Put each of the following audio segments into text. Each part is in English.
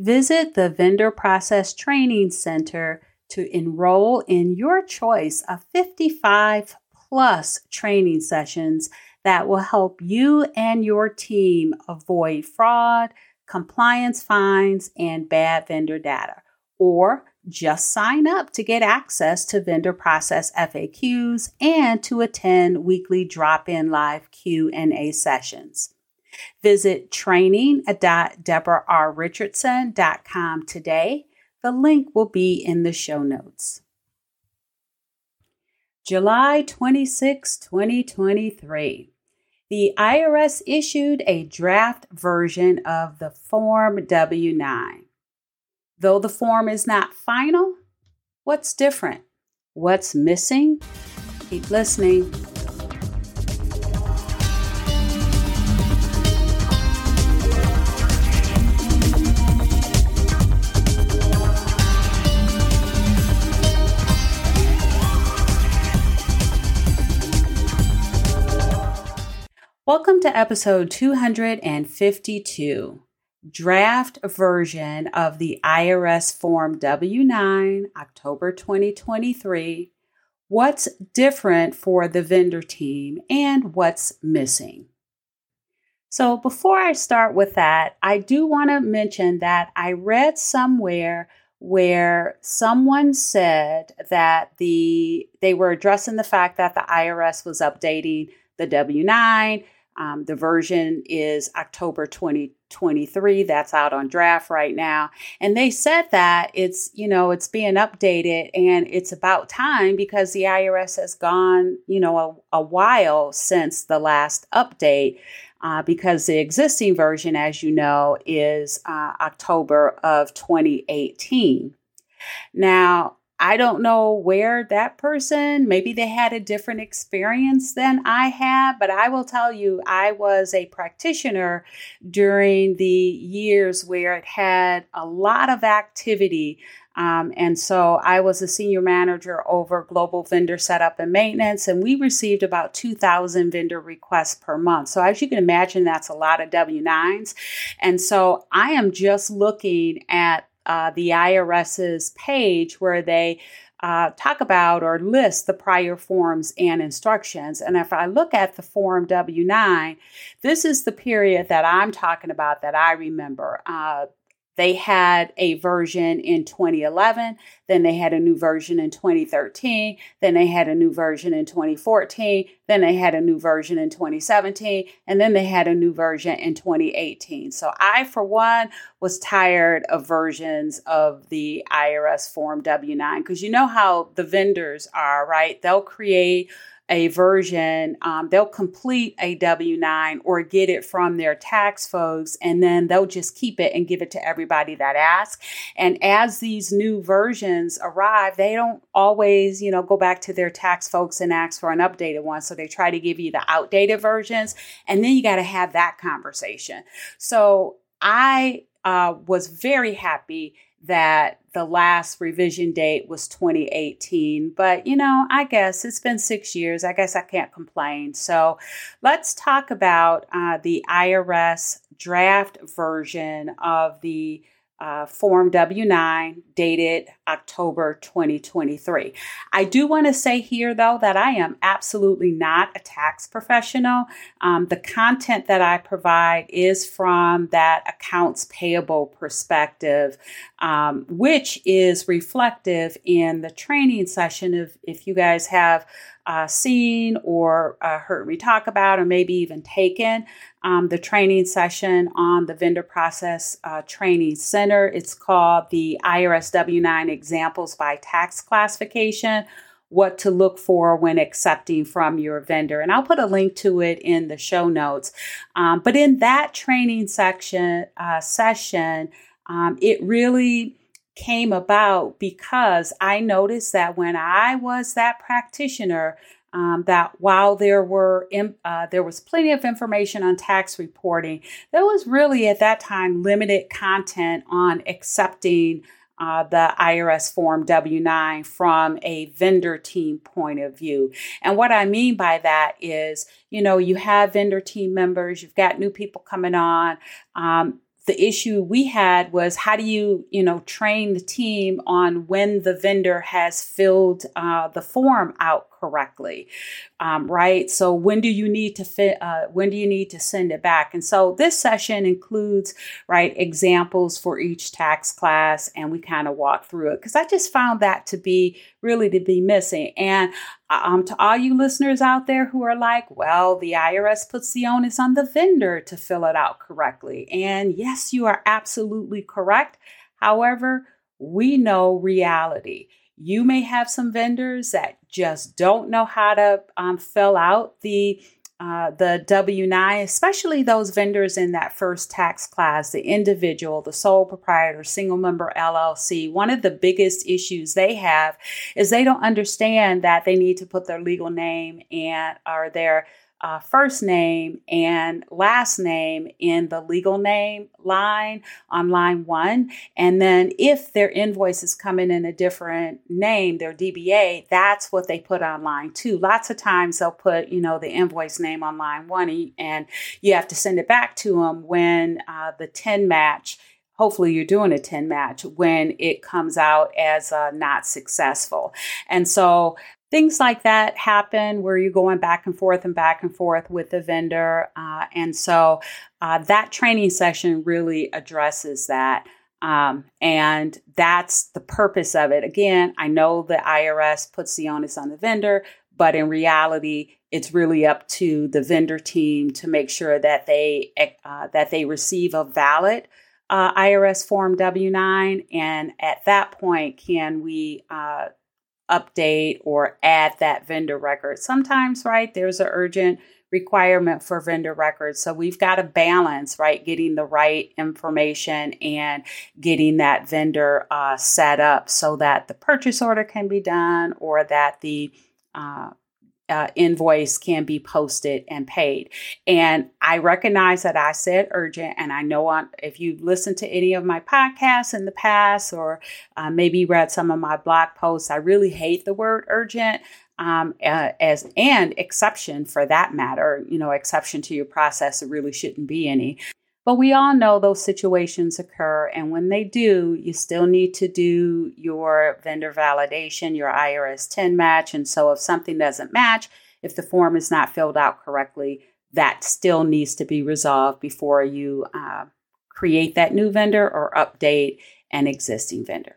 Visit the Vendor Process Training Center to enroll in your choice of 55 plus training sessions that will help you and your team avoid fraud, compliance fines, and bad vendor data. Or just sign up to get access to vendor process FAQs and to attend weekly drop-in live Q&A sessions. Visit training.debrarrichardson.com today. The link will be in the show notes. July 26, 2023. The IRS issued a draft version of the Form W 9. Though the form is not final, what's different? What's missing? Keep listening. Welcome to episode 252, draft version of the IRS Form W 9, October 2023. What's different for the vendor team and what's missing? So, before I start with that, I do want to mention that I read somewhere where someone said that the they were addressing the fact that the IRS was updating the W9 um, the version is October 2023. That's out on draft right now. And they said that it's, you know, it's being updated and it's about time because the IRS has gone, you know, a, a while since the last update. Uh, because the existing version, as you know, is uh, October of 2018. Now, I don't know where that person, maybe they had a different experience than I had, but I will tell you, I was a practitioner during the years where it had a lot of activity. Um, and so I was a senior manager over global vendor setup and maintenance, and we received about 2,000 vendor requests per month. So, as you can imagine, that's a lot of W 9s. And so I am just looking at uh, the IRS's page where they uh, talk about or list the prior forms and instructions. And if I look at the Form W 9, this is the period that I'm talking about that I remember. Uh, they had a version in 2011, then they had a new version in 2013, then they had a new version in 2014, then they had a new version in 2017, and then they had a new version in 2018. So I, for one, was tired of versions of the IRS Form W 9 because you know how the vendors are, right? They'll create a version, um, they'll complete a W 9 or get it from their tax folks, and then they'll just keep it and give it to everybody that asks. And as these new versions arrive, they don't always, you know, go back to their tax folks and ask for an updated one. So they try to give you the outdated versions, and then you got to have that conversation. So I uh, was very happy that the last revision date was 2018. But, you know, I guess it's been six years. I guess I can't complain. So let's talk about uh, the IRS draft version of the uh, Form W 9 dated October 2023. I do want to say here, though, that I am absolutely not a tax professional. Um, the content that I provide is from that accounts payable perspective, um, which is reflective in the training session. If, if you guys have uh, seen or uh, heard me talk about, or maybe even taken um, the training session on the Vendor Process uh, Training Center. It's called the IRS W 9 Examples by Tax Classification What to Look for When Accepting from Your Vendor. And I'll put a link to it in the show notes. Um, but in that training section, uh, session, um, it really came about because I noticed that when I was that practitioner, um, that while there were uh, there was plenty of information on tax reporting, there was really at that time limited content on accepting uh, the IRS Form W 9 from a vendor team point of view. And what I mean by that is, you know, you have vendor team members, you've got new people coming on. Um, the issue we had was how do you you know train the team on when the vendor has filled uh, the form out correctly um, right? So when do you need to fit uh, when do you need to send it back? And so this session includes right examples for each tax class and we kind of walk through it because i just found that to be really to be missing. And um, to all you listeners out there who are like well the irs puts the onus on the vendor to fill it out correctly. And yes you are absolutely correct. However we know reality you may have some vendors that just don't know how to um, fill out the uh, the W 9, especially those vendors in that first tax class, the individual, the sole proprietor, single member LLC. One of the biggest issues they have is they don't understand that they need to put their legal name and or their uh, first name and last name in the legal name line on line one. And then if their invoice is coming in a different name, their DBA, that's what they put on line two. Lots of times they'll put, you know, the invoice name on line one and you have to send it back to them when uh, the TIN match hopefully you're doing a TIN match when it comes out as uh, not successful. And so things like that happen where you're going back and forth and back and forth with the vendor. Uh, and so uh, that training session really addresses that. Um, and that's the purpose of it. Again, I know the IRS puts the onus on the vendor, but in reality, it's really up to the vendor team to make sure that they uh, that they receive a valid uh, IRS Form W nine, and at that point, can we uh, update or add that vendor record. Sometimes, right, there's an urgent requirement for vendor records. So we've got to balance, right, getting the right information and getting that vendor uh, set up so that the purchase order can be done or that the uh, uh, invoice can be posted and paid. And I recognize that I said urgent, and I know on, if you've listened to any of my podcasts in the past or uh, maybe read some of my blog posts, I really hate the word urgent. Um, uh, as an exception for that matter, you know, exception to your process, there really shouldn't be any. But we all know those situations occur. And when they do, you still need to do your vendor validation, your IRS TIN match. And so if something doesn't match, if the form is not filled out correctly, that still needs to be resolved before you uh, create that new vendor or update an existing vendor.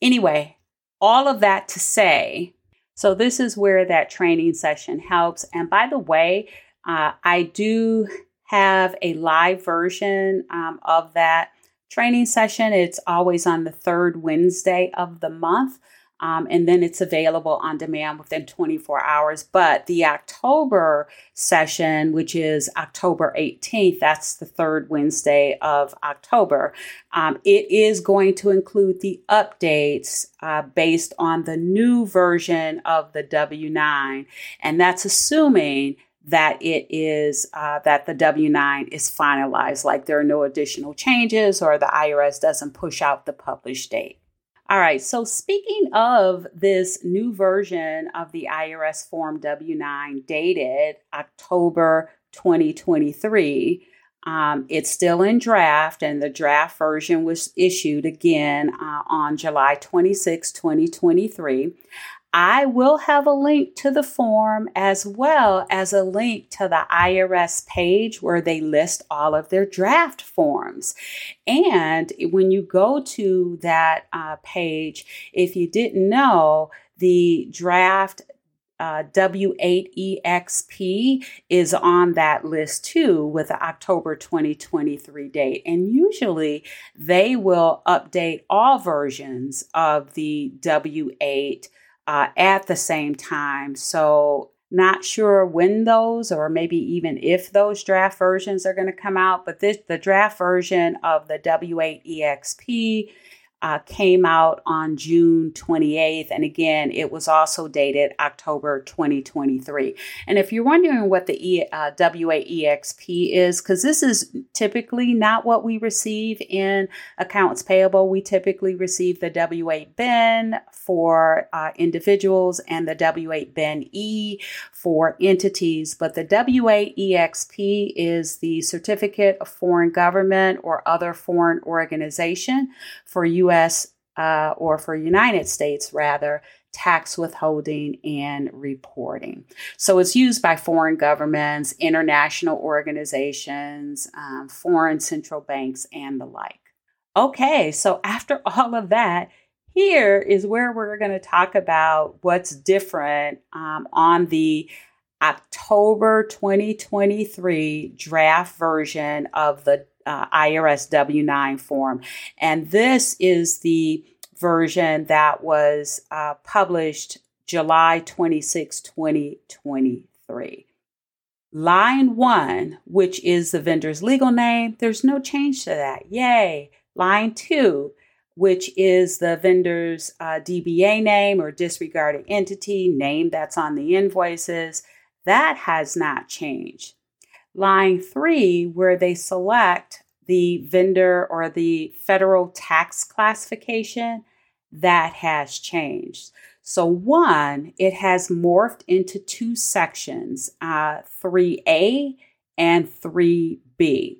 Anyway, all of that to say, so this is where that training session helps. And by the way, uh, I do have a live version um, of that training session. It's always on the third Wednesday of the month. Um, and then it's available on demand within 24 hours. But the October session, which is October 18th, that's the third Wednesday of October, um, it is going to include the updates uh, based on the new version of the W 9. And that's assuming that it is uh, that the W9 is finalized, like there are no additional changes or the IRS doesn't push out the published date. All right, so speaking of this new version of the IRS Form W 9 dated October 2023, um, it's still in draft, and the draft version was issued again uh, on July 26, 2023. I will have a link to the form as well as a link to the IRS page where they list all of their draft forms. And when you go to that uh, page, if you didn't know, the draft uh, W8EXP is on that list too with the October 2023 date. And usually they will update all versions of the W8 uh, at the same time. So, not sure when those or maybe even if those draft versions are going to come out, but this, the draft version of the W8EXP uh, came out on June 28th. And again, it was also dated October 2023. And if you're wondering what the e, uh, W8EXP is, because this is typically not what we receive in accounts payable, we typically receive the W8 BEN for uh, individuals and the W8 BEN E for entities. But the W8EXP is the Certificate of Foreign Government or other foreign organization for U.S. Uh, or for United States rather tax withholding and reporting. So it's used by foreign governments, international organizations, um, foreign central banks, and the like. Okay, so after all of that, here is where we're going to talk about what's different um, on the October 2023 draft version of the uh, IRS W 9 form. And this is the version that was uh, published July 26, 2023. Line one, which is the vendor's legal name, there's no change to that. Yay. Line two, which is the vendor's uh, DBA name or disregarded entity name that's on the invoices, that has not changed. Line three, where they select the vendor or the federal tax classification, that has changed. So, one, it has morphed into two sections uh, 3A and 3B.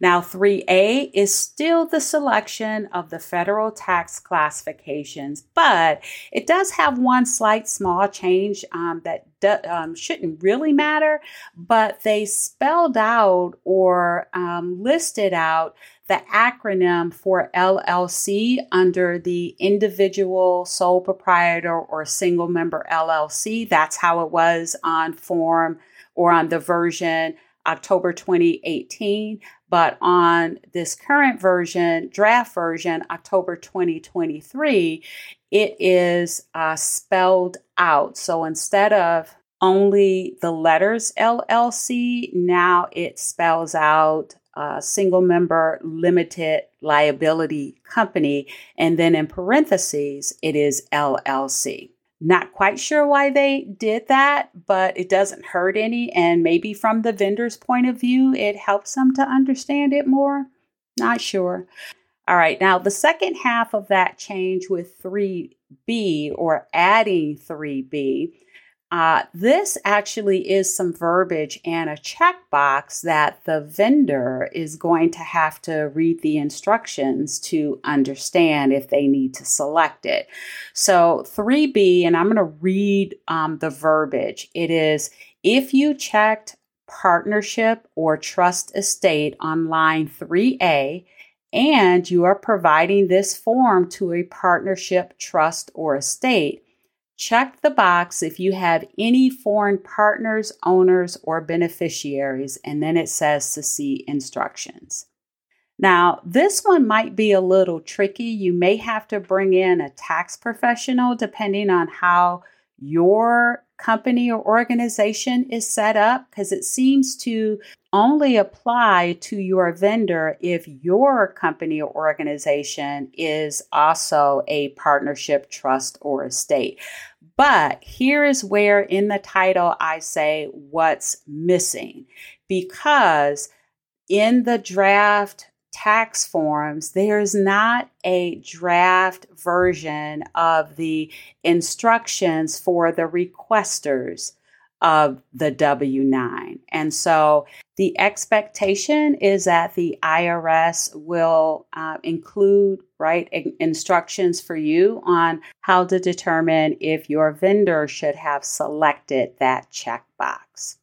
Now, 3A is still the selection of the federal tax classifications, but it does have one slight small change um, that do, um, shouldn't really matter, but they spelled out or um, listed out the acronym for LLC under the individual sole proprietor or single member LLC. That's how it was on form or on the version October 2018. But on this current version, draft version, October 2023, it is uh, spelled out. So instead of only the letters LLC, now it spells out a single member limited liability company. And then in parentheses, it is LLC. Not quite sure why they did that, but it doesn't hurt any. And maybe from the vendor's point of view, it helps them to understand it more. Not sure. All right, now the second half of that change with 3B or adding 3B uh, this actually is some verbiage and a checkbox that the vendor is going to have to read the instructions to understand if they need to select it. So, 3B, and I'm going to read um, the verbiage. It is if you checked partnership or trust estate on line 3A, and you are providing this form to a partnership, trust, or estate Check the box if you have any foreign partners, owners, or beneficiaries, and then it says to see instructions. Now, this one might be a little tricky. You may have to bring in a tax professional depending on how your company or organization is set up because it seems to only apply to your vendor if your company or organization is also a partnership, trust, or estate. But here is where in the title I say what's missing. Because in the draft tax forms, there's not a draft version of the instructions for the requesters of the W 9. And so the expectation is that the IRS will uh, include right instructions for you on how to determine if your vendor should have selected that checkbox.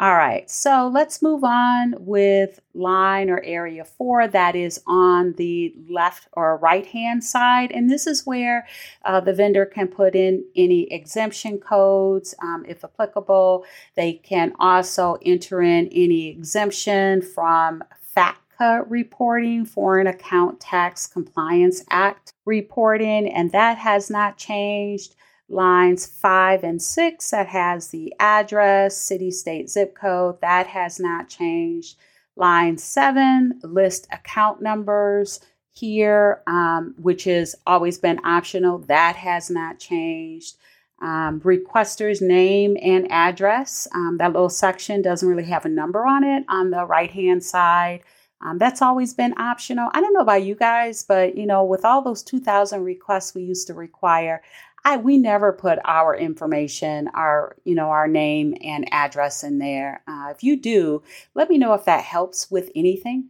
All right, so let's move on with line or area four that is on the left or right hand side. And this is where uh, the vendor can put in any exemption codes um, if applicable. They can also enter in any exemption from FATCA reporting, Foreign Account Tax Compliance Act reporting, and that has not changed lines five and six that has the address, city, state, zip code, that has not changed. Line seven list account numbers. here, um, which has always been optional. That has not changed. Um, requester's name and address. Um, that little section doesn't really have a number on it on the right hand side. Um, that's always been optional. I don't know about you guys, but you know, with all those 2,000 requests we used to require, I we never put our information, our you know our name and address in there. Uh, if you do, let me know if that helps with anything.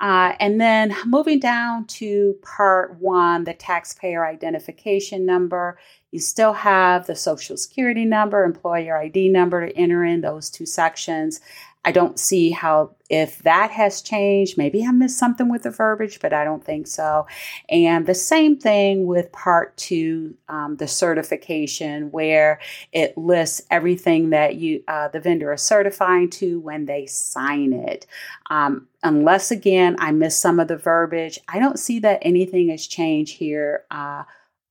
Uh, and then moving down to part one, the taxpayer identification number. You still have the social security number, employer ID number to enter in those two sections. I don't see how, if that has changed, maybe I missed something with the verbiage, but I don't think so. And the same thing with part two, um, the certification, where it lists everything that you, uh, the vendor is certifying to when they sign it. Um, unless again, I missed some of the verbiage, I don't see that anything has changed here. Uh,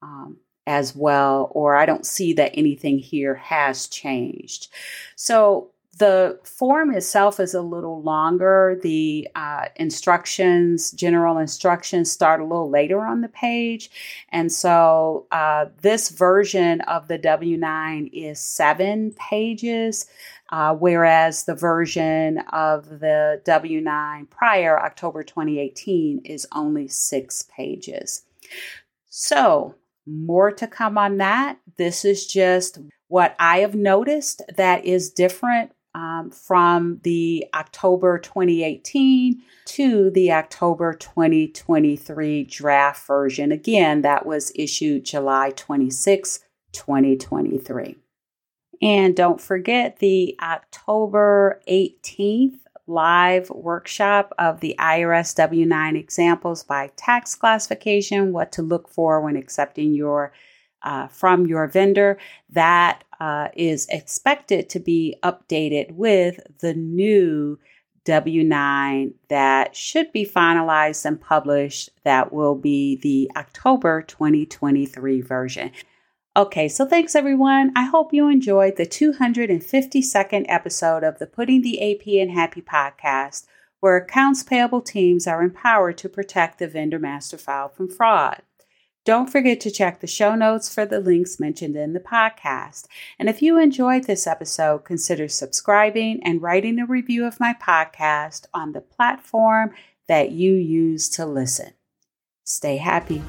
um, as well, or I don't see that anything here has changed. So the form itself is a little longer. The uh, instructions, general instructions, start a little later on the page. And so uh, this version of the W 9 is seven pages. Uh, whereas the version of the W 9 prior, October 2018, is only six pages. So, more to come on that. This is just what I have noticed that is different um, from the October 2018 to the October 2023 draft version. Again, that was issued July 26, 2023. And don't forget the October 18th live workshop of the IRS W 9 examples by tax classification, what to look for when accepting your uh, from your vendor. That uh, is expected to be updated with the new W 9 that should be finalized and published. That will be the October 2023 version. Okay, so thanks everyone. I hope you enjoyed the 252nd episode of the Putting the AP in Happy podcast, where accounts payable teams are empowered to protect the vendor master file from fraud. Don't forget to check the show notes for the links mentioned in the podcast. And if you enjoyed this episode, consider subscribing and writing a review of my podcast on the platform that you use to listen. Stay happy.